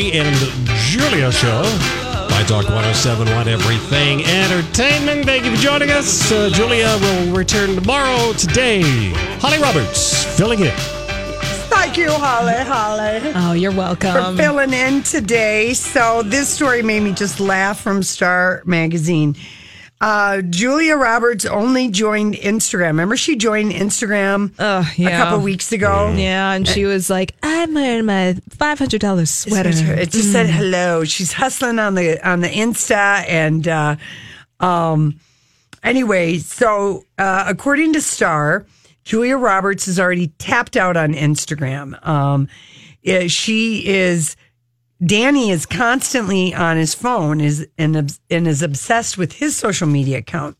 The Lori and Julia show. My Talk 1071 Everything Entertainment. Thank you for joining us. Uh, Julia will return tomorrow. Today, Holly Roberts filling in. Thank you, Holly. Holly. Oh, you're welcome. For welcome. filling in today. So, this story made me just laugh from Star Magazine. Uh, Julia Roberts only joined Instagram. Remember, she joined Instagram a yeah. couple weeks ago. Yeah, and she was like, "I'm wearing my five hundred dollars sweater." It just said hello. She's hustling on the on the Insta and uh, um anyway, so uh, according to Star, Julia Roberts is already tapped out on Instagram. Um eh, she is Danny is constantly on his phone is and, and is obsessed with his social media account.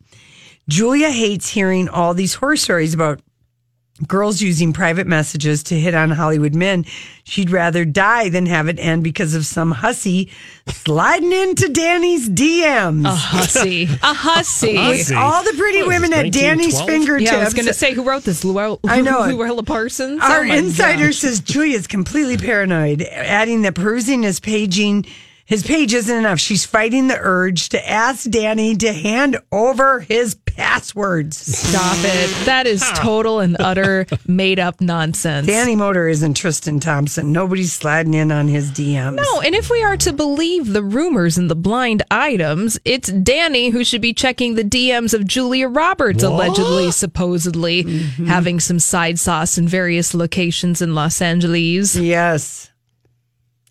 Julia hates hearing all these horror stories about girls using private messages to hit on Hollywood men. She'd rather die than have it end because of some hussy sliding into Danny's DMs. a hussy, a hussy. Hussy. All the pretty What is women this, at Danny's 1912? fingertips. Yeah, I was going to say who wrote this. Louella, I know it. Louella Parsons. Our Oh insider gosh. says Julia's completely paranoid, adding that perusing his paging his page isn't enough. She's fighting the urge to ask Danny to hand over his passwords. Stop it. That is total and utter made up nonsense. Danny Moder isn't Tristan Thompson. Nobody's sliding in on his DMs. No, and if we are to believe the rumors and the blind items, it's Danny who should be checking the DMs of Julia Roberts, allegedly, supposedly Mm-hmm. having some side sauce in various locations in Los Angeles. Yes.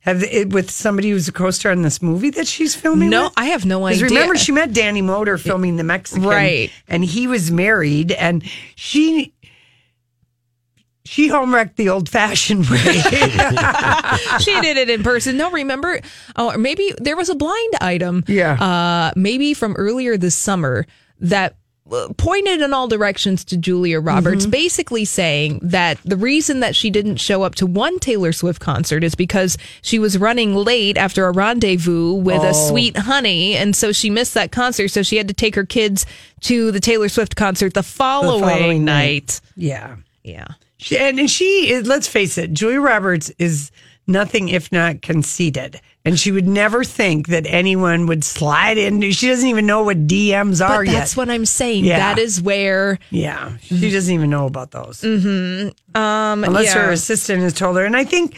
Have it with somebody who's a co-star in this movie that she's filming? No, with? I have no idea. remember, she met Danny Moder filming The Mexican, Right. And he was married, and she she home wrecked the old-fashioned way. she did it in person. No, remember? Oh, maybe there was a blind item. Yeah. Uh, maybe from earlier this summer that pointed in all directions to Julia Roberts, Mm-hmm. basically saying that the reason that she didn't show up to one Taylor Swift concert is because she was running late after a rendezvous with Oh. a sweet honey. And so she missed that concert. So she had to take her kids to the Taylor Swift concert the following, following night. night. yeah, Yeah. she, and and she is. Let's face it, Julia Roberts is nothing if not conceited, and she would never think that anyone would slide in. She doesn't even know what DMs are But yet. that's what I'm saying. Yeah. That is where Yeah, she doesn't even know about those. Mm-hmm. Um, Unless her assistant has told her. And I think,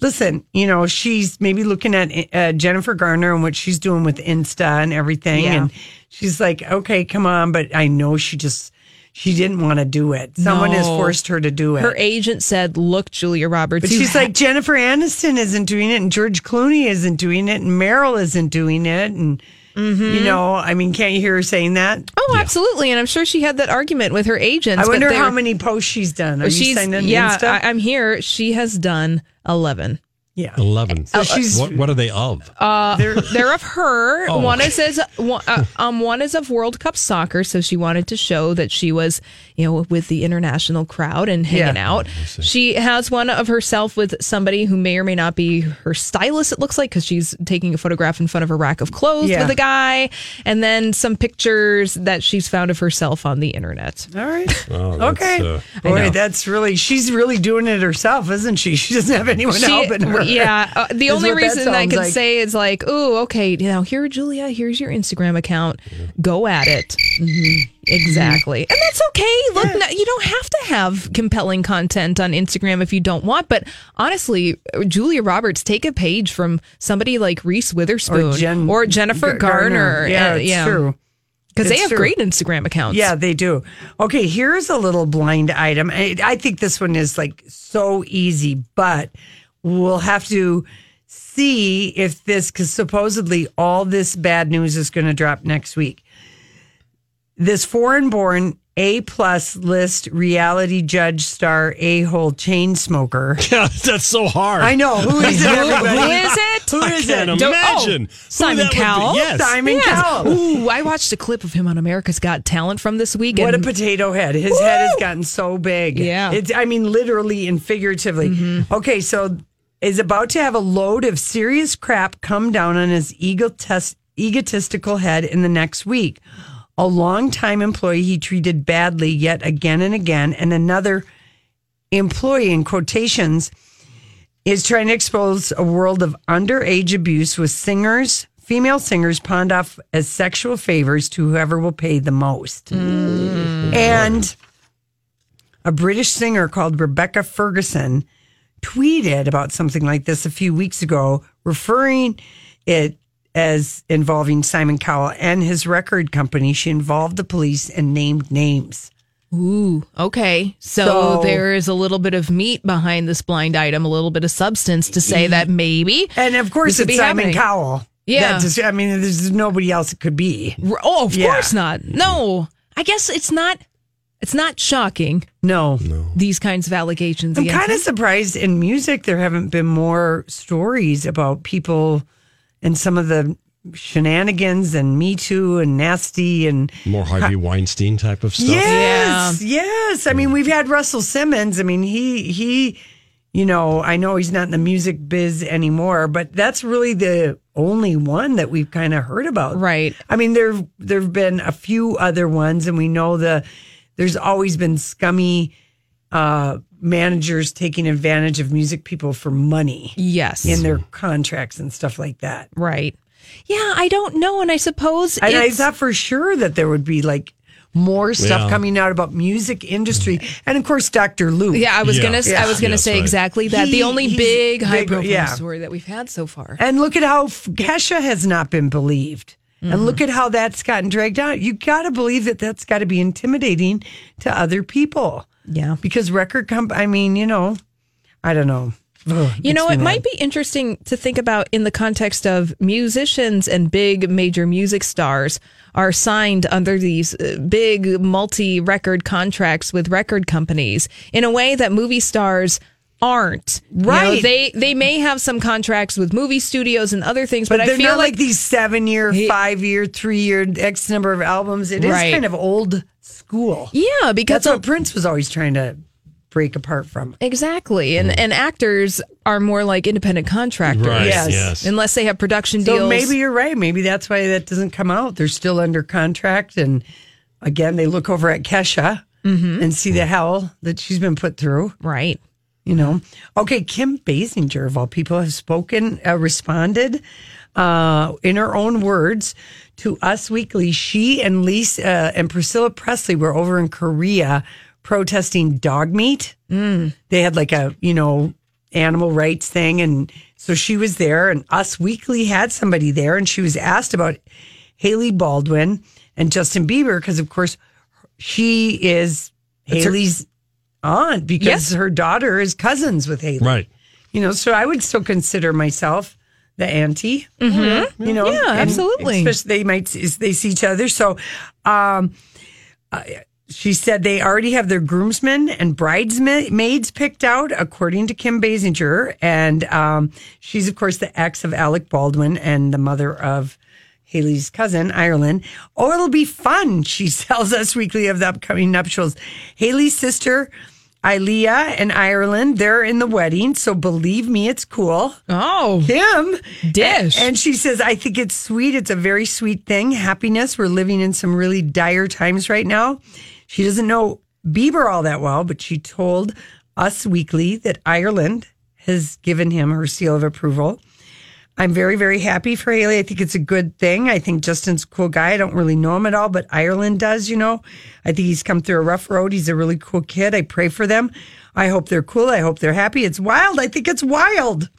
listen, you know, she's maybe looking at uh, Jennifer Garner and what she's doing with Insta and everything, Yeah. and she's like, okay, come on, but I know she just she didn't want to do it. Someone has forced her to do it. her agent said, "Look, Julia Roberts." but she's ha- like Jennifer Aniston isn't doing it, and George Clooney isn't doing it, and Meryl isn't doing it, and you mm-hmm. know, I mean, can't you hear her saying that? "Oh, absolutely," and I'm sure she had that argument with her agents. I wonder how many posts she's done. Are you she's. saying on Yeah, Insta? I, I'm here. She has done eleven. Yeah. 11. So she's what, what are they of? They're of her. Oh. One is as one, uh, um one is of World Cup soccer, so she wanted to show that she was you know with the international crowd and hanging Yeah. out. She has one of herself with somebody who may or may not be her stylist. It looks like because she's taking a photograph in front of a rack of clothes Yeah. with a guy, and then some pictures that she's found of herself on the internet. All right. Oh, okay. uh, Boy, that's really, she's really doing it herself, isn't she? She doesn't have anyone She- helping her. Yeah, uh, the only what that reason I can like. say is like, oh, okay, now here, Julia, here's your Instagram account. Go at it. Mm-hmm. Exactly, and that's okay. Look, no, you don't have to have compelling content on Instagram if you don't want. But honestly, Julia Roberts, take a page from somebody like Reese Witherspoon Or Jen- or Jennifer Gar- Garner. Yeah, uh, it's true. because they have true. great Instagram accounts. Yeah, they do. Okay, here's a little blind item. I, I think this one is like so easy, but we'll have to see if this, because supposedly all this bad news is going to drop next week. This foreign born A plus list reality judge star a hole chain smoker. Yeah, that's so hard. I know. Who is it, everybody? Who is it? Who is can't it? Don't- imagine. oh, Simon that. Cowell? Yes. Simon Yes. Cowell. Ooh, I watched a clip of him on America's Got Talent from this week. What a potato head. His head has gotten so big. Yeah. Mm-hmm. It's I mean literally and figuratively. Okay, so is about to have a load of serious crap come down on his egotist, egotistical head in the next week. A longtime employee he treated badly yet again and again, and another employee in quotations is trying to expose a world of underage abuse with singers, female singers pawned off as sexual favors to whoever will pay the most. Mm. And a British singer called Rebecca Ferguson tweeted about something like this a few weeks ago, referring it as involving Simon Cowell and his record company. She involved the police and named names. Ooh, okay. So, So- there is a little bit of meat behind this blind item, a little bit of substance to say that maybe. And of course, it's Simon happening. Cowell. Yeah. Just- I mean, there's nobody else it could be. Oh, of Yeah. course not. No, I guess it's not. It's not shocking No. these kinds of allegations. I'm kind of surprised in music there haven't been more stories about people and some of the shenanigans and Me Too and Nasty and More Harvey Weinstein type of stuff. yes, yes. I mean, we've had Russell Simmons. I mean, he he, you know, I know he's not in the music biz anymore, but that's really the only one that we've kind of heard about. Right. I mean, there there've been a few other ones, and we know the there's always been scummy uh, managers taking advantage of music people for money yes, in their contracts and stuff like that. right. Yeah, I don't know, and I suppose And I thought for sure that there would be like more stuff Yeah. coming out about music industry, and of course, Dr. Luke. Yeah, I was Yeah. gonna. I was gonna Yes, say right. exactly that. He- the only big high big, profile yeah. story that we've had so far. And look at how Kesha has not been believed. And look at how that's gotten dragged out. You got to believe that that's got to be intimidating to other people. Yeah. Because record comp, I mean, you know, I don't know. Ugh, You know, it me might be interesting to think about in the context of musicians and big major music stars are signed under these uh, big multi record contracts with record companies in a way that movie stars aren't. You know, Right. they they may have some contracts with movie studios and other things, but, But I they're feel not like, like these seven year, five year, three year, X number of albums. It is Right. kind of old school. yeah, because That's what Prince was always trying to break apart from. exactly, and and actors are more like independent contractors, Right. Yes. Yes. unless they have production So deals. maybe you're right. Maybe that's why that doesn't come out. They're still under contract. And again, they look over at Kesha Mm-hmm. and see the hell that she's been put through. right. You know, okay. Kim Basinger, of all people, has spoken, uh, responded uh, in her own words to Us Weekly. She and Lisa uh, and Priscilla Presley were over in Korea protesting dog meat. Mm. They had like a you know animal rights thing, and so she was there. And Us Weekly had somebody there, and she was asked about Hailey Baldwin and Justin Bieber because, of course, she is Hailey's aunt because Yes. her daughter is cousins with Hailey. Right. You know, so I would still consider myself the auntie. Mm-hmm. You know, Yeah, absolutely. Especially they might they see each other. So, um, uh, she said they already have their groomsmen and bridesmaids picked out, according to Kim Basinger, and um, she's of course the ex of Alec Baldwin and the mother of. Hailey's cousin, Ireland. Oh, it'll be fun, she tells us weekly of the upcoming nuptials. Hailey's sister, Alaia and Ireland, they're in the wedding, so believe me, it's cool. Oh, Kim. Dish. And she says, I think it's sweet. It's a very sweet thing. Happiness. We're living in some really dire times right now. She doesn't know Bieber all that well, but she told Us Weekly that Ireland has given him her seal of approval. I'm very, very happy for Hailey. I think it's a good thing. I think Justin's a cool guy. I don't really know him at all, but Ireland does, you know. I think he's come through a rough road. He's a really cool kid. I pray for them. I hope they're cool. I hope they're happy. It's wild. I think it's wild.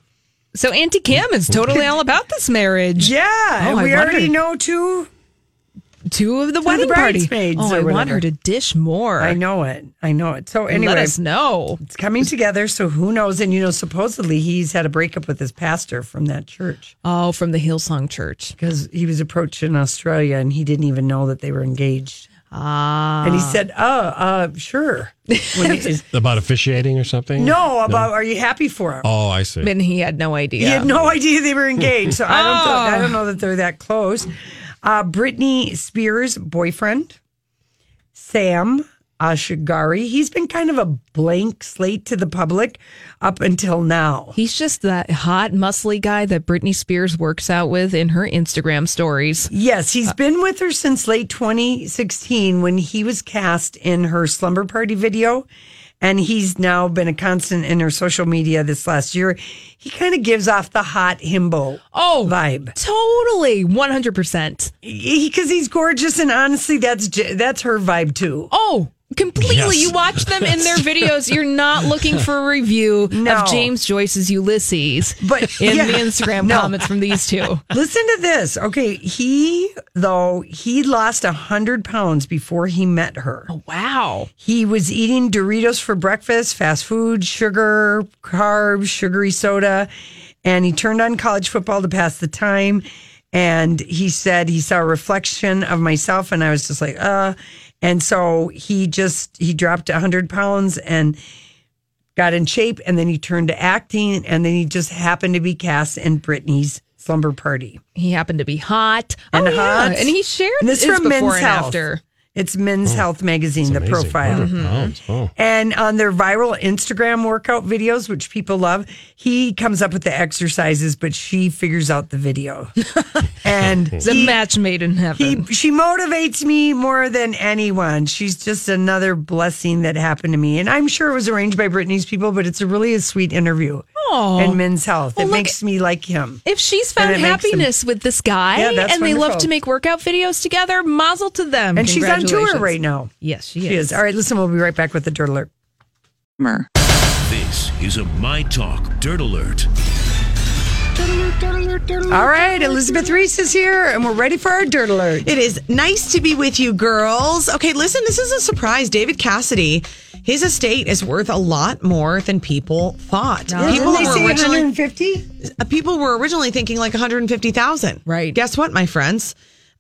So Auntie Kim is totally all about this marriage. Yeah. Oh, we already know too. Two of the the wedding party. bridesmaids Oh, or I want her to dish more. I know it. I know it. So anyway, Let us know. it's coming together. So who knows? And you know, supposedly he's had a breakup with his pastor from that church Oh, from the Hillsong Church. because he was approached in Australia and he didn't even know that they were engaged. Ah. And he said, "Oh, uh, sure." When he is- About officiating or something? no, about are you happy for him? Oh, I see. And he had no idea. He had no idea they were engaged. So I don't. Oh. I don't know that they're that close. Uh, Britney Spears' boyfriend, Sam Asghari, he's been kind of a blank slate to the public up until now. He's just that hot, muscly guy that Britney Spears works out with in her Instagram stories. Yes, he's been with her since late 2016 when he was cast in her slumber party video. And he's now been a constant in her social media this last year. He kind of gives off the hot himbo Oh, vibe. Totally, 100%. Because he's gorgeous, and honestly, that's that's her vibe too. Oh, completely. Yes. You watch them in their videos. You're not looking for a review No. of James Joyce's Ulysses But- in yeah. the Instagram No. comments from these two. Listen to this. Okay, he though he lost a hundred pounds before he met her. Wow. He was eating Doritos for breakfast, fast food, sugar, carbs, sugary soda, and he turned on college football to pass the time. And he said he saw a reflection of myself, and I was just like, uh. And so he just he dropped hundred pounds and got in shape, and then he turned to acting, and then he just happened to be cast in Britney's slumber party. He happened to be hot. And oh, yeah. And he shared And this his from before Men's and Health. after. It's Men's oh, Health magazine, the profile. 100 mm-hmm. pounds. Oh. And on their viral Instagram workout videos, which people love, he comes up with the exercises, but she figures out the video. and It's a match made in heaven. he, she motivates me more than anyone. She's just another blessing that happened to me. And I'm sure it was arranged by Britney's people, but it's a really a sweet interview Aw. in Men's Health. Well, it look- makes me like him. if she's found makes them- happiness with this guy Yeah, and they love to make workout videos together, mazel to them. And she's on tour Congratulations. right now. Yes, she, She is. All right, listen, we'll be right back with the Dirt Alert. This is a My Talk Dirt Alert. All right, Elizabeth Ries is here, and we're ready for our Dirt Alert. It is nice to be with you, girls. Okay, listen, this is a surprise. David Cassidy, his estate is worth a lot more than people thought. People Didn't they were say originally 150? uh, people were originally thinking like 150,000. Right. Guess what, my friends?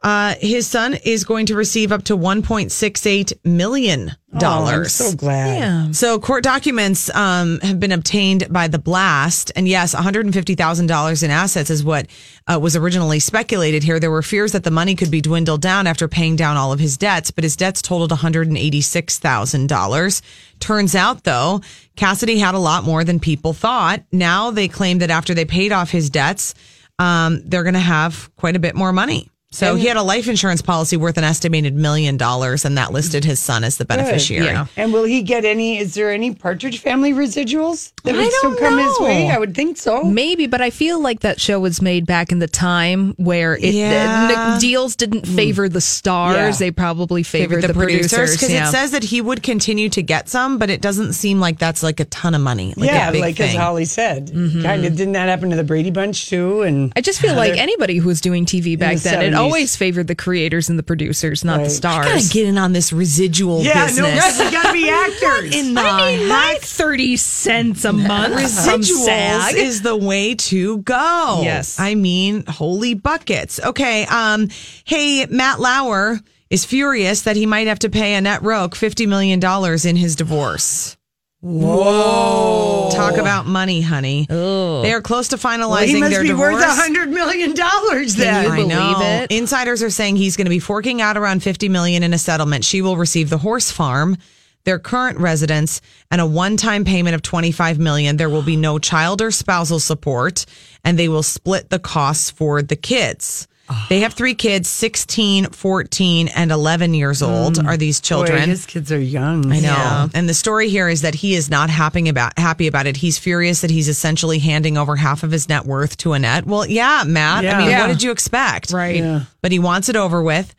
Uh, his son is going to receive up to 1.68 million dollars. Oh, I'm so glad. Yeah. So court documents um, have been obtained by the blast, and yes, one hundred and fifty thousand dollars in assets is what uh, was originally speculated here. There were fears that the money could be dwindled down after paying down all of his debts, but his debts totaled one hundred and eighty-six thousand dollars. Turns out, though, Cassidy had a lot more than people thought. Now they claim that after they paid off his debts, um, they're going to have quite a bit more money. So he had a life insurance policy worth an estimated million dollars, and that listed his son as the beneficiary. yeah. And will he get any? Is there any Partridge Family residuals that I would still don't come his way? I would think so. Maybe, but I feel like that show was made back in the time where it, Yeah. the, the deals didn't favor the stars; Yeah. they probably favored, favored the, producers because yeah. it says that he would continue to get some, but it doesn't seem like that's like a ton of money. Like yeah, a big like as. Holly said, Mm-hmm. kind of didn't that happen to the Brady Bunch too? And I just feel like anybody who was doing TV back the then, it 70s. Always favored the creators and the producers, not the Right. stars. gotta get in on this residual yeah, no, business. we got to be actors. in the I mean, my thirty cents a month from Residuals is the way to go. Yes. I mean, holy buckets. Okay. Um, hey, Matt Lauer is furious that he might have to pay Annette Roque $50 million in his divorce. Whoa. Talk about money, honey. They are close to finalizing well, he must be divorce. worth a hundred million dollars then. you I believe know. it? Insiders are saying he's going to be forking out around 50 million in a settlement. She will receive the horse farm, their current residence, and a one-time payment of 25 million. There will be no child or spousal support, and they will split the costs for the kids. They have three kids 16, 14, and 11 years old mm. are these Boy, children. his kids are young. I know. And the story here is that he is not happy about happy about it. He's furious that he's essentially handing over half of his net worth to Annette. Well, yeah, Matt. Yeah. I mean, Yeah. what did you expect? Right. Yeah. But he wants it over with.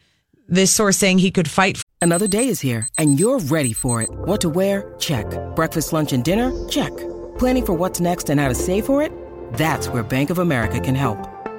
This source saying he could fight Another day is here, and you're ready for it. What to wear? Check. Breakfast, lunch, and dinner? Check. Planning for what's next and how to save for it? That's where Bank of America can help.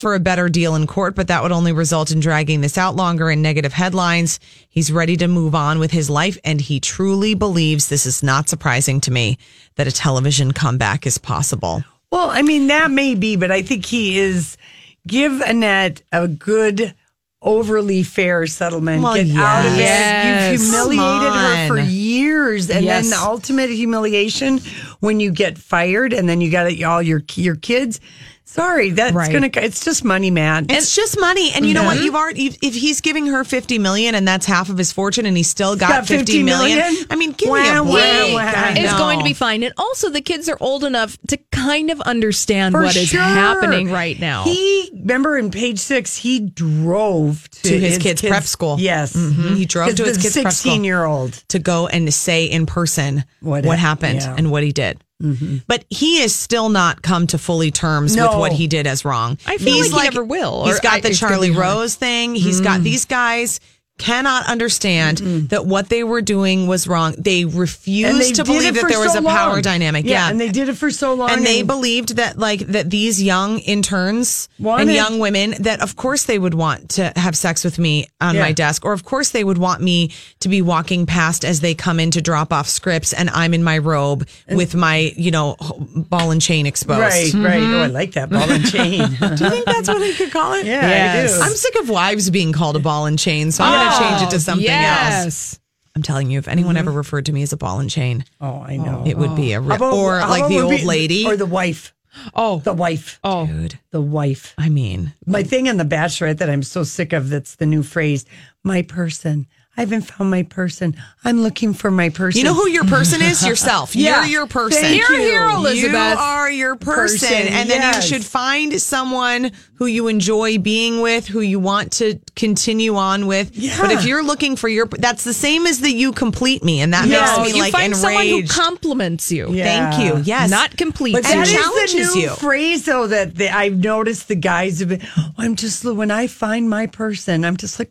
For a better deal in court, but that would only result in dragging this out longer and negative headlines. He's ready to move on with his life, and he truly believes this is not surprising to me that a television comeback is possible. Well, I mean, that may be, but I think he is give Annette a good, overly fair settlement. Well, Get out of it. yes. You've humiliated her for years. And Yes. then the ultimate humiliation when you get fired and then you got all your your kids. Sorry, that's Right. gonna. It's just money, man. It's just money, and you know what? You've already if, if he's giving her fifty million, and that's half of his fortune, and he's still got, got 50 million. million? I mean, give Wah, me a break. wah. I It's going to be fine. And also, the kids are old enough to kind of understand For what is sure. happening right now. He remember in page six, he drove to, To his kids' prep school. Yes, Mhm. He drove to his kids' prep school. Sixteen year old. to go and say in person What what, hap- happened yeah. Mm-hmm. and what he did. Mm-hmm. But he is still not come to fully terms No. with what he did as wrong. I feel He's like he never will, He's got I- the Charlie hard. Rose thing. He's got mm. these guys cannot understand that what they were doing was wrong. They refused they to believe that for there was so a power long. dynamic. Yeah, Yeah. and they did it for so long. and they believed that like that these young interns Wanted- and young women that of course they would want to have sex with me on Yeah. my desk or of course they would want me to be walking past as they come in to drop off scripts and I'm in my robe with my you know ball and chain exposed right, right. Mm-hmm. Oh, I like that ball and chain. do you think that's what we could call it Yeah, I do. I'm sick of wives being called a ball and chain so I'm going to change it to something else yes. I'm telling you if anyone mm-hmm. ever referred to me as a ball and chain oh, I know. it would be a real about- or how like about the would old be- lady or the wife. Oh, The wife. oh. dude The wife. I mean My thing in The Bachelorette that I'm so sick of that's the new phrase, my person. I haven't found my person. I'm looking for my person. You know who your person is? Yourself. Yeah. You're your person. Thank You're here, Elizabeth. You are your person. Person, and then yes. you should find someone who you enjoy being with, who you want to continue on with. Yeah. But if you're looking for your, that's the same as the you complete me. And that Yes. makes me you like find someone who enraged. compliments you. Yeah. Thank you. Yes. Not complete. But And that is challenges the new you. phrase, though, that the, I've noticed the guys have been, "Oh, I'm just, when I find my person, I'm just like.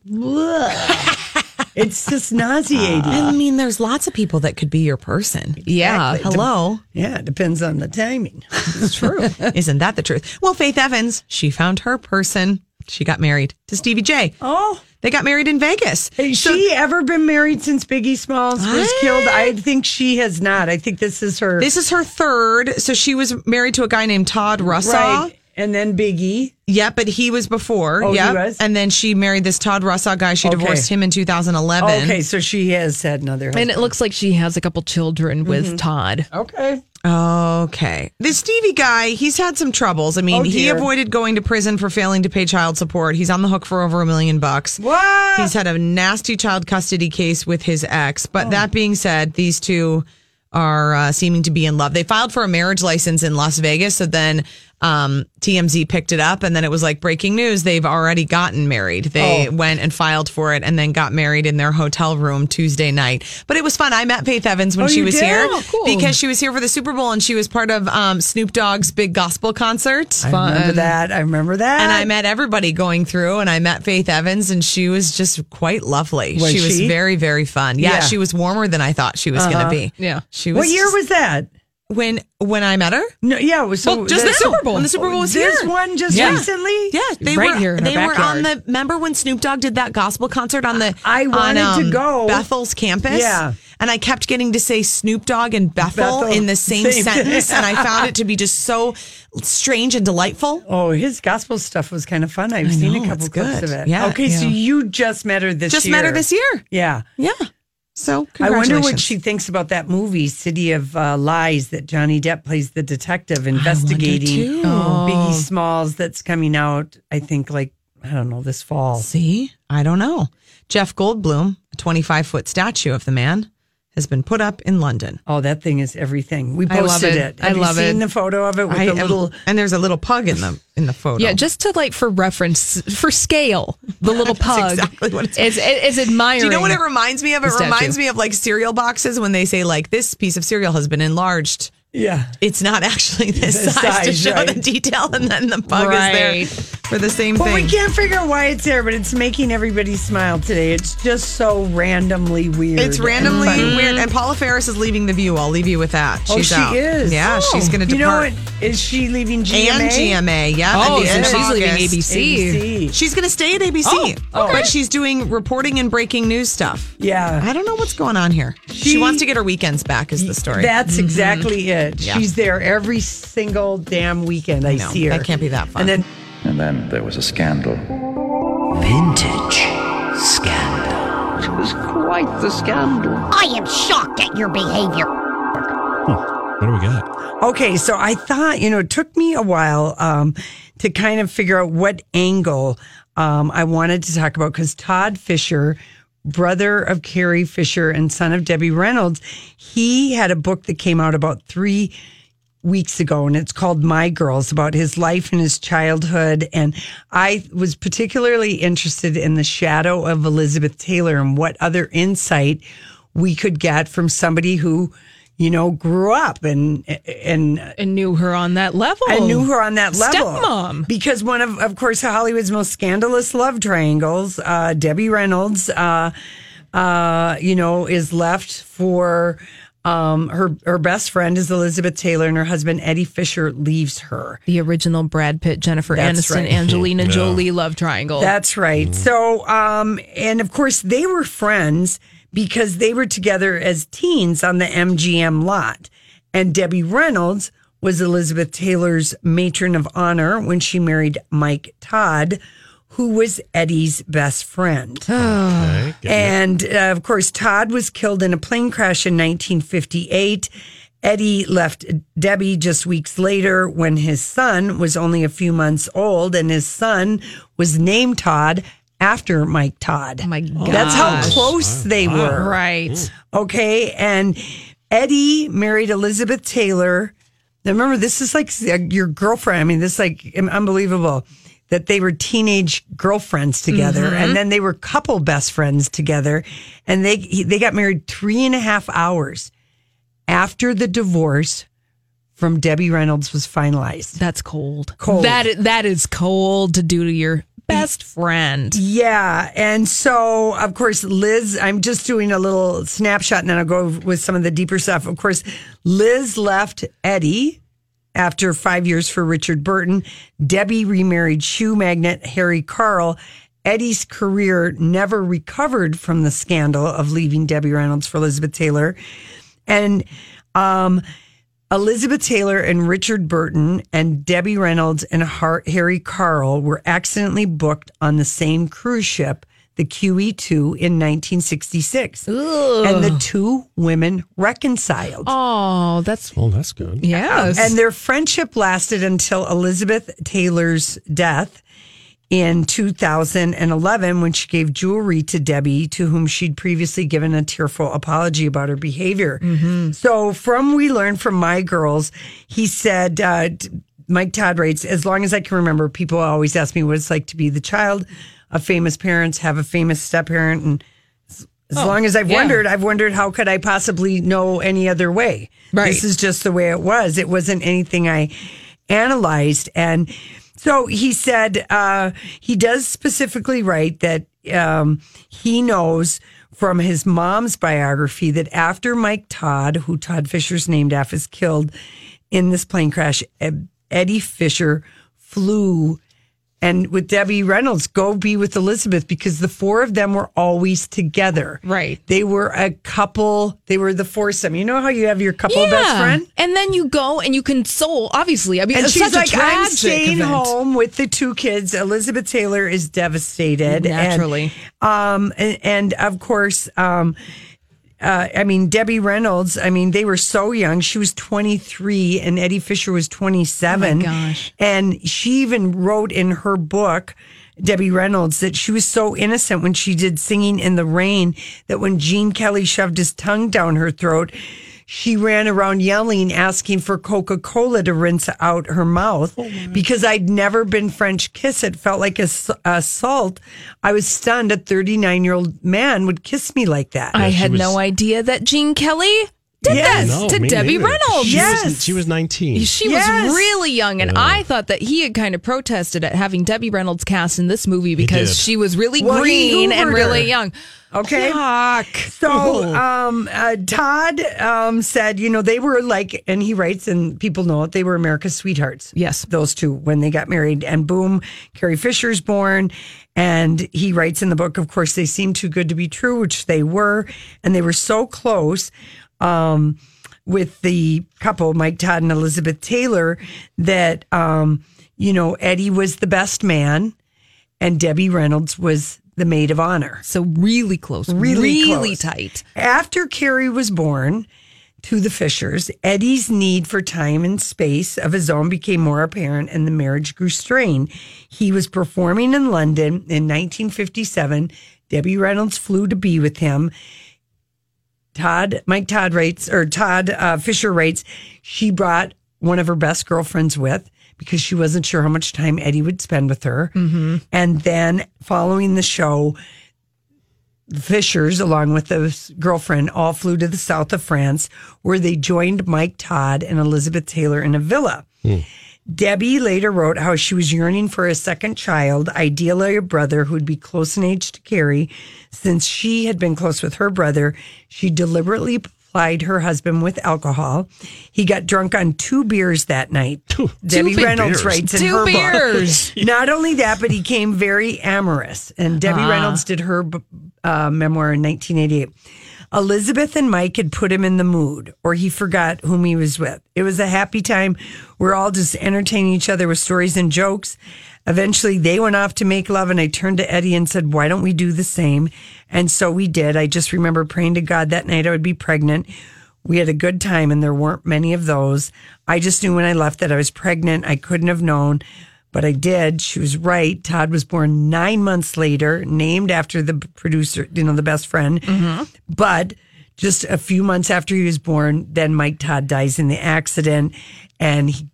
It's just nauseating. I mean, there's lots of people that could be your person. yeah. Hello. yeah, it depends on the timing. It's true. Isn't that the truth? Well, Faith Evans, she found her person. She got married to Stevie J. Oh, They got married in Vegas. has So- she ever been married since Biggie Smalls was I- killed? I think she has not. I think this is her. This is her third. So she was married to a guy named Todd Russell. right. And then Biggie. Yeah, but he was before. Oh, yeah. And then she married this Todd Russell guy. She Okay. divorced him in 2011. Okay, so she has had another. and it looks like she has a couple children with Mm-hmm. Todd. okay. Okay. This Stevie guy, he's had some troubles. I mean, Oh, he avoided going to prison for failing to pay child support. He's on the hook for over a million bucks. What? He's had a nasty child custody case with his ex. Oh. But that being said, these two are uh, seeming to be in love. They filed for a marriage license in Las Vegas. So then um, TMZ picked it up, and then it was like breaking news. They've already gotten married. They Oh. went and filed for it, and then got married in their hotel room Tuesday night. But it was fun. I met Faith Evans when Oh, she was did? here Oh, cool. because she was here for the Super Bowl, and she was part of um, Snoop Dogg's big gospel concert. I remember that. I remember that. And I met everybody going through, and I met Faith Evans, and she was just quite lovely. Was she was she? very, very fun. Yeah, Yeah. Uh-huh. she was warmer than I thought she was going to be. Yeah. she was. What year was that? When when I met her. No, yeah, it was so Well, just the the Super Bowl. When the Super Bowl was this here. one just Yeah. recently. Yeah, they Right were here in our they were on the remember when Snoop Dogg did that gospel concert on the I wanted on, to um, go. Bethel's campus. Yeah. And I kept getting to say Snoop Dogg and Bethel, Bethel, in the same, same. sentence and I found it to be just so strange and delightful. Oh, his gospel stuff was kind of fun. I've seen know, a couple clips good. of it. Yeah, Okay, so you just met her this Just year. met her this year. Yeah. Yeah. So I wonder what she thinks about that movie, City of uh, Lies, that Johnny Depp plays the detective investigating too. Biggie Smalls that's coming out, I think, like, I don't know, this fall. See, I don't know. Jeff Goldblum, a 25 foot statue of the man, has been put up in London. Oh, that thing is everything. We posted I love posted it. it. I Have love you seen it. the photo of it with I the am- little and there's a little pug in the in the photo. Yeah, just to like for reference, for scale, the little pug exactly what it's- is, is admiring. Do you know what it reminds me of? It reminds me of like cereal boxes when they say like this piece of cereal has been enlarged. Yeah. It's not actually this The size, to show right. the detail, and then the bug is there for the same But thing. we can't figure out why it's there, but it's making everybody smile today. It's just so randomly weird. It's randomly funny. weird. And Paula Faris is leaving the View. I'll leave you with that. Oh, She's she out. is. Yeah, Oh. she's going to You know what? Is she leaving GMA? And GMA, yeah. Oh, at the so end of she's leaving ABC. ABC. She's going to stay at ABC, Oh, okay. but she's doing reporting and breaking news stuff. Yeah. I don't know what's going on here. She, She- wants to get her weekends back, is the story. That's mm-hmm. exactly it. Yeah. She's there every single damn weekend. I No, see her. that can't be that fun. And then And then there was a scandal. Vintage scandal. It was quite the scandal. I am shocked at your behavior. What do we got? Okay, so I thought, you know, it took me a while um, to kind of figure out what angle um, I wanted to talk about because Todd Fisher, brother of Carrie Fisher and son of Debbie Reynolds, he had a book that came out about three weeks ago and it's called My Girls about his life and his childhood. And I was particularly interested in the shadow of Elizabeth Taylor and what other insight we could get from somebody who, you know, grew up and, and, and knew her on that level. I knew her on that level. Stepmom. Because one of, of course, Hollywood's most scandalous love triangles, uh, Debbie Reynolds, uh, uh, you know, is left for um, her her best friend is Elizabeth Taylor, and her husband Eddie Fisher leaves her. The original Brad Pitt, Jennifer That's Aniston, right. Angelina Jolie love triangle. That's right. So, um, and of course, they were friends because they were together as teens on the MGM lot. And Debbie Reynolds was Elizabeth Taylor's matron of honor when she married Mike Todd, who was Eddie's best friend. Okay. And uh, of course, Todd was killed in a plane crash in 1958. Eddie left Debbie just weeks later when his son was only a few months old, and his son was named Todd after Mike Todd. Oh my god. That's how close they were. Right. Okay. And Eddie married Elizabeth Taylor. Now remember, this is like uh, your girlfriend. I mean, this is like unbelievable that they were teenage girlfriends together and mm-hmm. then they were couple best friends together. And they, they got married three and a half hours after the divorce from Debbie Reynolds was finalized. That's cold. Cold. That that is cold to do to your best friend. Yeah. And so, of course, Liz, I'm just doing a little snapshot and then I'll go with some of the deeper stuff. Of course, Liz left Eddie after five years for Richard Burton. Debbie remarried shoe magnate Harry Karl. Eddie's career never recovered from the scandal of leaving Debbie Reynolds for Elizabeth Taylor. And um, Elizabeth Taylor and Richard Burton and Debbie Reynolds and Harry Karl were accidentally booked on the same cruise ship, the QE2, in 1966. And the two women reconciled. Oh, that's Oh, that's good. yes. And their friendship lasted until Elizabeth Taylor's death in 2011 when she gave jewelry to Debbie, to whom she'd previously given a tearful apology about her behavior. So, from We Learned from My Girls, he said, uh, Mike Todd writes, as long as I can remember, people always ask me what it's like to be the child of famous parents, have a famous step parent, and as long as I've yeah. wondered, I've wondered how could I possibly know any other way? Right. This is just the way it was. It wasn't anything I analyzed. And so he said uh, he does specifically write that um, he knows from his mom's biography that after Mike Todd, who Todd Fisher's named after, is killed in this plane crash, Eddie Fisher flew and with Debbie Reynolds go be with Elizabeth because the four of them were always together. Right. They were a couple. They were the foursome. You know how you have your couple best friend? And then you go and you console, obviously. I mean, And she's like, I'm staying event. home with the two kids. Elizabeth Taylor is devastated. And, Naturally. um, and, and of course, um, uh, I mean, Debbie Reynolds, I mean, they were so young. She was 23 and Eddie Fisher was 27. Oh my gosh. And she even wrote in her book, Debbie Reynolds, that she was so innocent when she did Singing in the Rain that when Gene Kelly shoved his tongue down her throat, she ran around yelling, asking for Coca Cola to rinse out her mouth Oh, because I'd never been French kiss. It felt like a s- assault. I was stunned. A 39 year old man would kiss me like that. I had was- no idea that Gene Kelly did Yes. that No, to Debbie neither. Reynolds. She Yes. was, she was 19. She Yes. was really young, and I thought that he had kind of protested at having Debbie Reynolds cast in this movie because she was really Well, green and really her. young. Okay. Yuck. So, um, uh, Todd um, said, you know, they were like, and he writes, and people know it, they were America's sweethearts. Yes. Those two, when they got married. And boom, Carrie Fisher's born. And he writes in the book, of course, they seemed too good to be true, which they were. And they were so close. Um, with the couple, Mike Todd and Elizabeth Taylor, that, um, you know, Eddie was the best man and Debbie Reynolds was the maid of honor. So really close, Really really, close. tight. After Carrie was born to the Fishers, Eddie's need for time and space of his own became more apparent and the marriage grew strained. He was performing in London in 1957. Debbie Reynolds flew to be with him. Todd, Mike Todd writes, or Todd uh, Fisher writes, she brought one of her best girlfriends with because she wasn't sure how much time Eddie would spend with her. And then following the show, the Fishers, along with his girlfriend, all flew to the south of France, where they joined Mike Todd and Elizabeth Taylor in a villa. Debbie later wrote how she was yearning for a second child, ideally a brother who would be close in age to Carrie. Since she had been close with her brother, she deliberately plied her husband with alcohol. He got drunk on two beers that night. Debbie big Reynolds beers. writes in Two her beers. book. Not only that, but he came very amorous. And Debbie Ah. Reynolds did her uh, memoir in 1988. Elizabeth and Mike had put him in the mood, or he forgot whom he was with. It was a happy time. We're all just entertaining each other with stories and jokes. Eventually, they went off to make love, and I turned to Eddie and said, Why don't we do the same? And so we did. I just remember praying to God that night I would be pregnant. We had a good time, and there weren't many of those. I just knew when I left that I was pregnant. I couldn't have known, but I did. She was right. Todd was born nine months later, named after the producer, you know, the best friend. Mm-hmm. But just a few months after he was born, then Mike Todd dies in the accident. And he,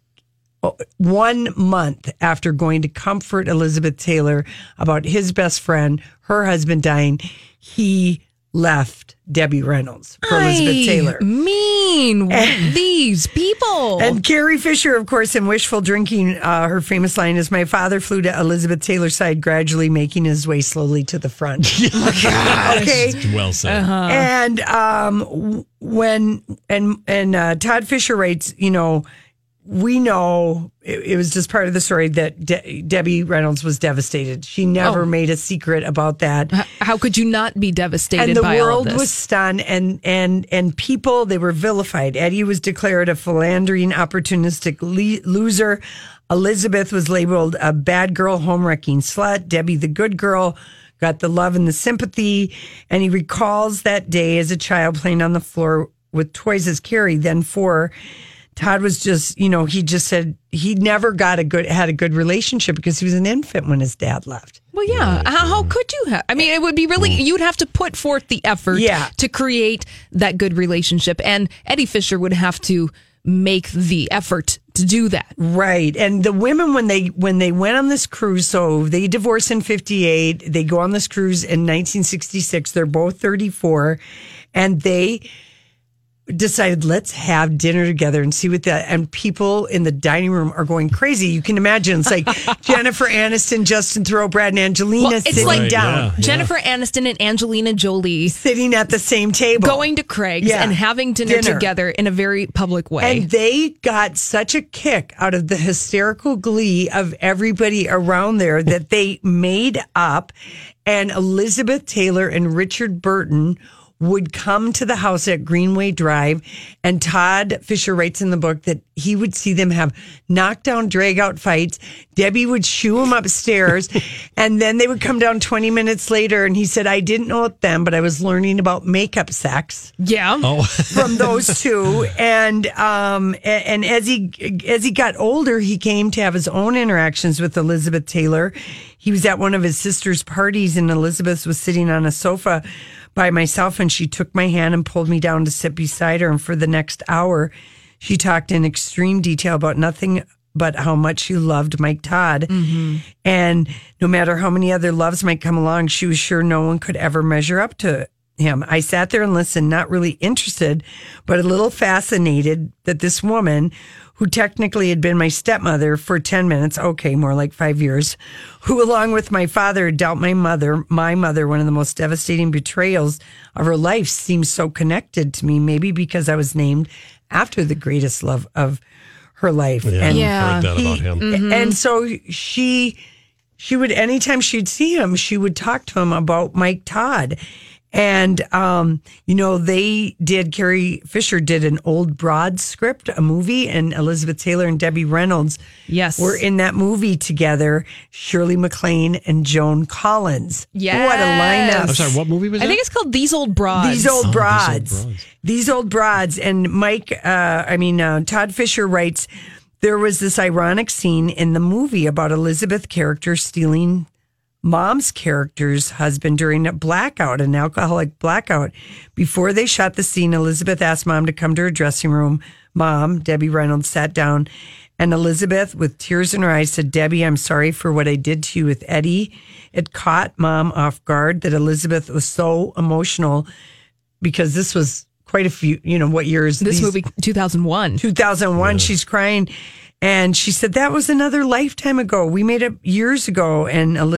one month after going to comfort Elizabeth Taylor about his best friend, her husband dying, he left Debbie Reynolds for Elizabeth Taylor. Mean these people. And Carrie Fisher, of course, in Wishful Drinking, uh, her famous line is My father flew to Elizabeth Taylor's side, gradually making his way slowly to the front. okay. well said. And um, when, and, and uh, Todd Fisher writes, you know, we know it, it was just part of the story that De- Debbie Reynolds was devastated. She never Oh. made a secret about that. How could you not be devastated and the world was stunned and and and people they were vilified. Eddie was declared a philandering opportunistic le- loser. Elizabeth was labeled a bad girl home wrecking slut. Debbie the good girl got the love and the sympathy. And he recalls that day as a child playing on the floor with toys as carrie then four Todd was just, you know, he just said he never got a good had a good relationship because he was an infant when his dad left. Well, yeah. How, how could you have? I mean, it would be really, you'd have to put forth the effort Yeah. to create that good relationship. And Eddie Fisher would have to make the effort to do that. Right. And the women when they when they went on this cruise, so they divorce in 58, they go on this cruise in 1966. They're both 34 and they decided let's have dinner together and see what that and people in the dining room are going crazy. You can imagine it's like Jennifer Aniston, Justin Theroux, Brad and Angelina Well, sitting like down. Jennifer Aniston and Angelina Jolie sitting at the same table, going to Craig's Yeah. and having dinner, Dinner. together in a very public way. And they got such a kick out of the hysterical glee of everybody around there that they made up. And Elizabeth Taylor and Richard Burton would come to the house at Greenway Drive. And Todd Fisher writes in the book that he would see them have knockdown, drag out fights. Debbie would shoo him upstairs. and then they would come down 20 minutes later. And he said, I didn't know it then, but I was learning about makeup sex yeah. Oh, from those two and um and as he as he got older he came to have his own interactions with Elizabeth Taylor he was at one of his sister's parties and Elizabeth was sitting on a sofa by myself and she took my hand and pulled me down to sit beside her and for the next hour she talked in extreme detail about nothing but how much she loved Mike Todd. Mm-hmm. And no matter how many other loves might come along, she was sure no one could ever measure up to him. I sat there and listened, not really interested, but a little fascinated that this woman, who technically had been my stepmother for 10 minutes, okay, more like five years, who, along with my father, had dealt my mother, my mother, one of the most devastating betrayals of her life, seems so connected to me, maybe because I was named after the greatest love of her life. Yeah, and I've heard that he- about him. Mm-hmm. And so she she would anytime she'd see him, she would talk to him about Mike Todd. And um, you know, they did Carrie Fisher did an old broad script, a movie, and Elizabeth Taylor and Debbie Reynolds Yes. were in that movie together, Shirley MacLaine and Joan Collins. Yes. What a lineup. I'm sorry. What movie was it? I that? think it's called These Old Broads. These old Oh, These Old broads. Broads. These old broads. And Mike, uh, I mean, uh, Todd Fisher writes there was this ironic scene in the movie about Elizabeth character stealing mom's character's husband during a blackout, an alcoholic blackout. Before they shot the scene, Elizabeth asked mom to come to her dressing room. Mom, Debbie Reynolds, sat down. And Elizabeth, with tears in her eyes, said, Debbie, I'm sorry for what I did to you with Eddie. It caught mom off guard that Elizabeth was so emotional because this was quite a few, you know, what years? This these- movie, 2001. 2001. She's crying. And she said, that was another lifetime ago. We made it years ago. And Elizabeth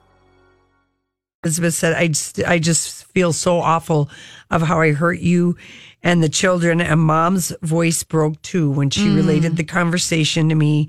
Elizabeth said, I just, I just feel so awful of how I hurt you and the children. And mom's voice broke too when she Mm. related the conversation to me.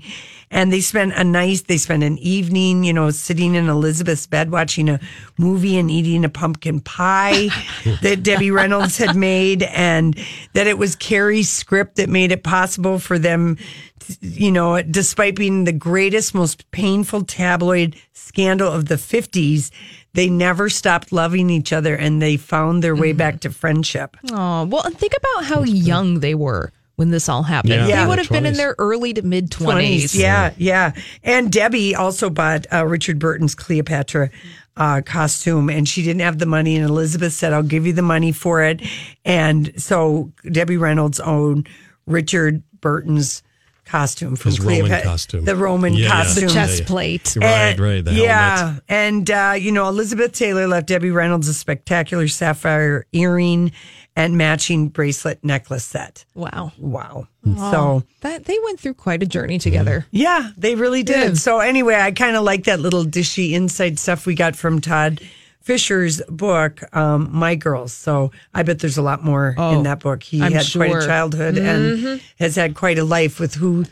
And they spent a nice, they spent an evening, you know, sitting in Elizabeth's bed watching a movie and eating a pumpkin pie that Debbie Reynolds had made. And that it was Carrie's script that made it possible for them, to, you know, despite being the greatest, most painful tabloid scandal of the 50s, they never stopped loving each other and they found their way back to friendship. Oh, well, and think about how young they were when this all happened. Yeah. They would have been in their early to mid 20s. Yeah, yeah. And Debbie also bought uh, Richard Burton's Cleopatra uh, costume, and she didn't have the money. And Elizabeth said, "I'll give you the money for it." And so Debbie Reynolds owned Richard Burton's costume from His Roman Cleopatra, costume. the Roman Yeah, yeah. costume, The chest Yeah, yeah. plate. Right, And- right, the yeah, helmet. and uh, you know Elizabeth Taylor left Debbie Reynolds a spectacular sapphire earring and matching bracelet necklace set. Wow, wow. Oh, So that they went through quite a journey together. yeah, they really did. Good. So anyway, I kind of like that little dishy inside stuff we got from Todd Fisher's book, um, My Girls. So I bet there's a lot more Oh, in that book. He I'm had quite a childhood Mhm. and has had quite a life with who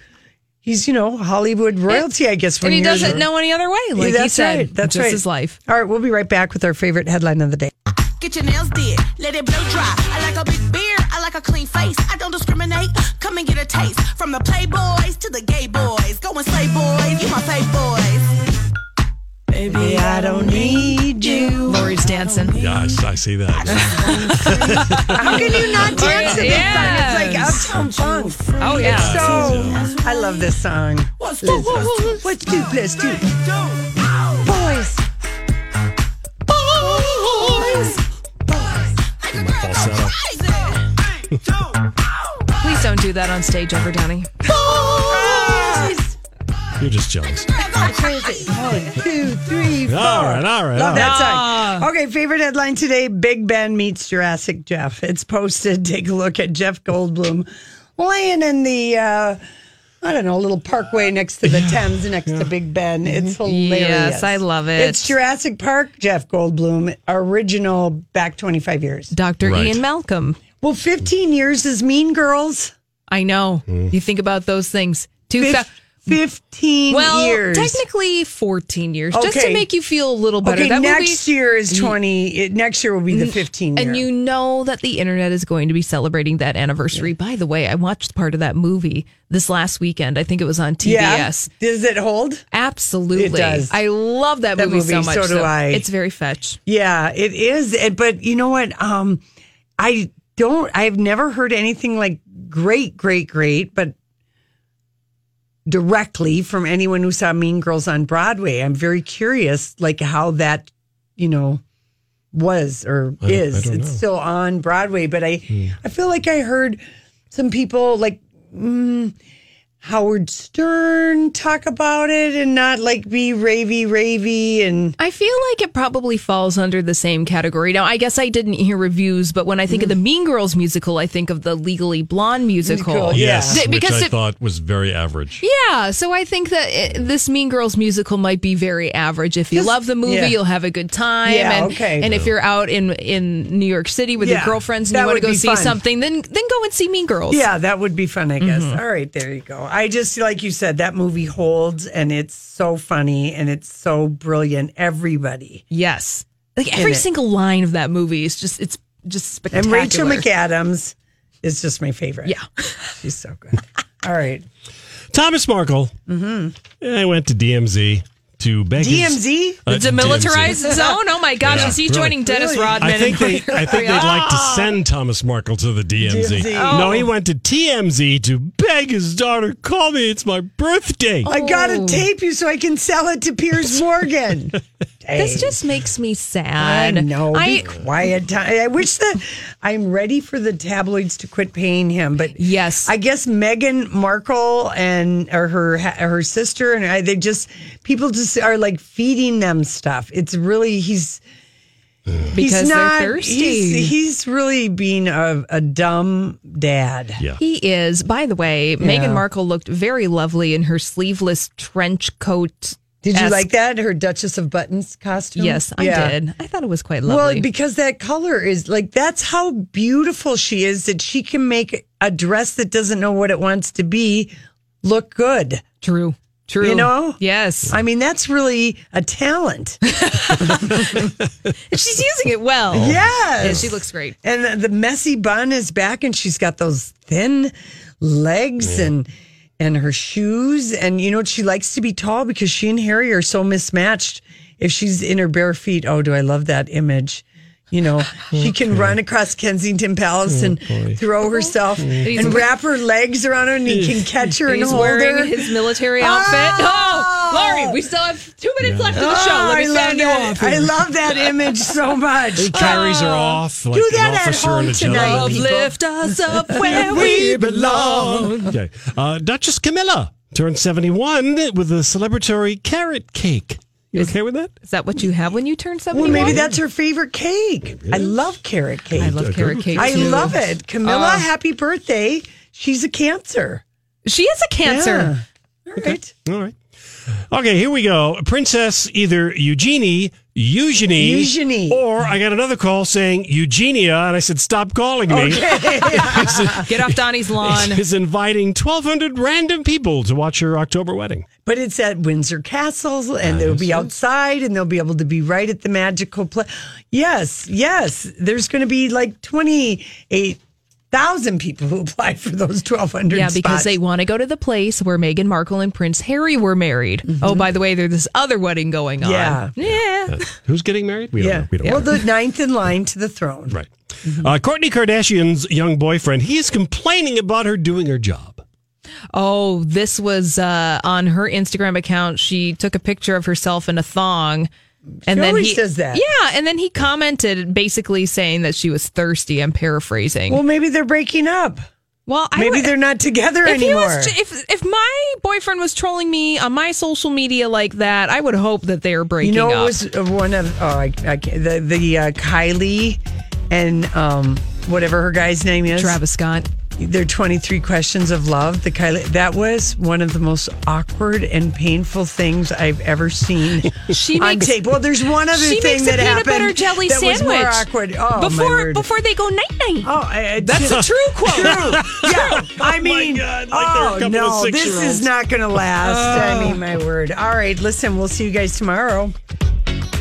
he's, you know, Hollywood royalty, I guess. and he you're- doesn't know any other way. Yeah, Like he that's said, right. That's just right. his life. All right, we'll be right back with our favorite headline of the day. Get your nails did, let it blow dry. I like a big beard, I like a clean face. I don't discriminate. Come and get a taste from the playboys to the gay boys. Go and slay boys, you my fave boys. Baby, I don't need you. Lori's dancing. Yes, I see that. How can you not dance to this Yes. song? It's like Uptown Funk. Oh, yeah. It's so, I love this song. What's two, what's two plus two? Boys. Boys. Falsetto. Please don't do that on stage ever, Donnie. Boys. You're just jealous. One, two, three, four. All right, all right, Love all that song. Okay, favorite headline today Big Ben meets Jurassic Jeff. It's posted. Take a look at Jeff Goldblum laying in the, uh, I don't know, little parkway next to the Thames next to Big Ben. It's hilarious. Yes, I love it. It's Jurassic Park, Jeff Goldblum, original back 25 years. Dr. Right. Ian Malcolm. Well, 15 years is Mean Girls. I know. Mm. You think about those things. Two Fif- thou- 15 well, years. technically 14 years, just to make you feel a little better. Okay, That next movie- year is 20. It, next year will be the 15 year. And you know that the internet is going to be celebrating that anniversary. By the way, I watched part of that movie this last weekend. I think it was on Yeah. TBS. Does it hold? Absolutely. It does. I love that, That movie, so much. so do I. It's very fetch. Yeah, it is. But you know what? Um, I don't. I've never heard anything like great, great, great, but directly from anyone who saw Mean Girls on Broadway. I'm very curious, like how that, you know, was or I- I is. don't it's still on Broadway, but I, I feel like I heard some people like. Mm, Howard Stern talk about it and not like be ravey ravey and I feel like it probably falls under the same category. Now, I guess I didn't hear reviews, but when I think of the Mean Girls musical, I think of the Legally Blonde musical. Musical, yeah. Yes, Th- which because I it- thought was very average. Yeah, so I think that it, this Mean Girls musical might be very average. If you Just- love the movie, yeah. you'll have a good time. Yeah, and, okay. And if you're out in in New York City with Yeah, your girlfriends and you want to go see fun. something, then then go and see Mean Girls. Yeah, that would be fun, I guess. Mhm. All right, there you go. I just, like you said, that movie holds and it's so funny and it's so brilliant. Everybody. Yes. Like In every it. single line of that movie is just it's just spectacular. And. Rachel McAdams is just my favorite. Yeah. She's so good. All right. Thomas Markle. Mm-hmm. I went to DMZ to beg DMZ? Uh, The demilitarized DMZ. zone? Oh my gosh, Yeah, is he really. joining Dennis Rodman? I think they. I think they'd like to send Thomas Markle to the DMZ. DMZ. No, he went to TMZ to beg his daughter, "Call me. It's my birthday." I got to tape you so I can sell it to Piers Morgan. This just makes me sad. I know. Be I- quiet. I I wish that I'm ready for the tabloids to quit paying him, but yes, I guess Meghan Markle and or her her sister and I, they just people just are like feeding them stuff. It's really he's. Because he's they're not, thirsty. He's, he's really being a, a dumb dad. Yeah. He is. By the way, Meghan Markle looked very lovely in her sleeveless trench coat. Did you like that? Her Duchess of Buttons costume? Yes, I Yeah. did. I thought it was quite lovely. Well, because that color is like that's how beautiful she is that she can make a dress that doesn't know what it wants to be look good. True. True. You know? Yes. I mean, that's really a talent. She's using it well. Yes. Yeah, she looks great. And the, the messy bun is back and she's got those thin legs and and her shoes and you know what she likes to be tall because she and Harry are so mismatched. If she's in her bare feet, oh, do I love that image. You know, she can run across Kensington Palace and throw herself and wrap her legs around her and he can catch her and He's hold wearing his military outfit. Oh, Lori, we still have two minutes left of the show. Let me Oh, I you love off. that. I love that image so much. He carries her off like Do an that at officer home in a tonight, people. Lift us up where we belong. Okay. Uh, Duchess Camilla turned 71 with a celebratory carrot cake. You okay with that? Is that what you have when you turn 71? Well, maybe that's her favorite cake. I love carrot cake. I love carrot cake. I too. love it. Camilla, Uh, happy birthday. She's a cancer. She is a cancer. Yeah. All right. All right. Okay, here we go. Princess either Eugenie Eugenie. Eugenie. Or I got another call saying Eugenia, and I said, stop calling me. Get off Donnie's lawn. Is inviting 1,200 random people to watch her October wedding. But it's at Windsor Castle, and they'll be outside, and they'll be able to be right at the magical place. Yes, yes. There's going to be like twenty eight thousand people who applied for those twelve hundred. Yeah, because they want to go to the place where Meghan Markle and Prince Harry were married. Oh, by the way, there's this other wedding going on. Mm-hmm. Yeah. Yeah. Who's getting married? We don't yeah. know. We don't well, the ninth in line to the throne. Right. Uh, Kourtney Kardashian's young boyfriend, he is complaining about her doing her job. Oh, this was uh, on her Instagram account. She took a picture of herself in a thong. And She then he says that. Yeah, and then he commented basically saying that she was thirsty. I'm paraphrasing. Well, maybe they're breaking up. Well, I maybe would- they're not together if he anymore. was, if if my boyfriend was trolling me on my social media like that, I would hope that they are breaking up. you know, up. it was uh, one of oh, I, I the the uh, Kylie and um whatever her guy's name is, Travis Scott. Their twenty three questions of love. The Kylie that was one of the most awkward and painful things I've ever seen She on makes- tape. Well, there's one other she thing makes that a peanut happened butter jelly that was sandwich more awkward. Oh before before they go night night. Oh, I, I- That's a true quote. True. Yeah, I oh mean, God, like oh no, this is not going to last. I mean, my oh. word. All right, listen, we'll see you guys tomorrow.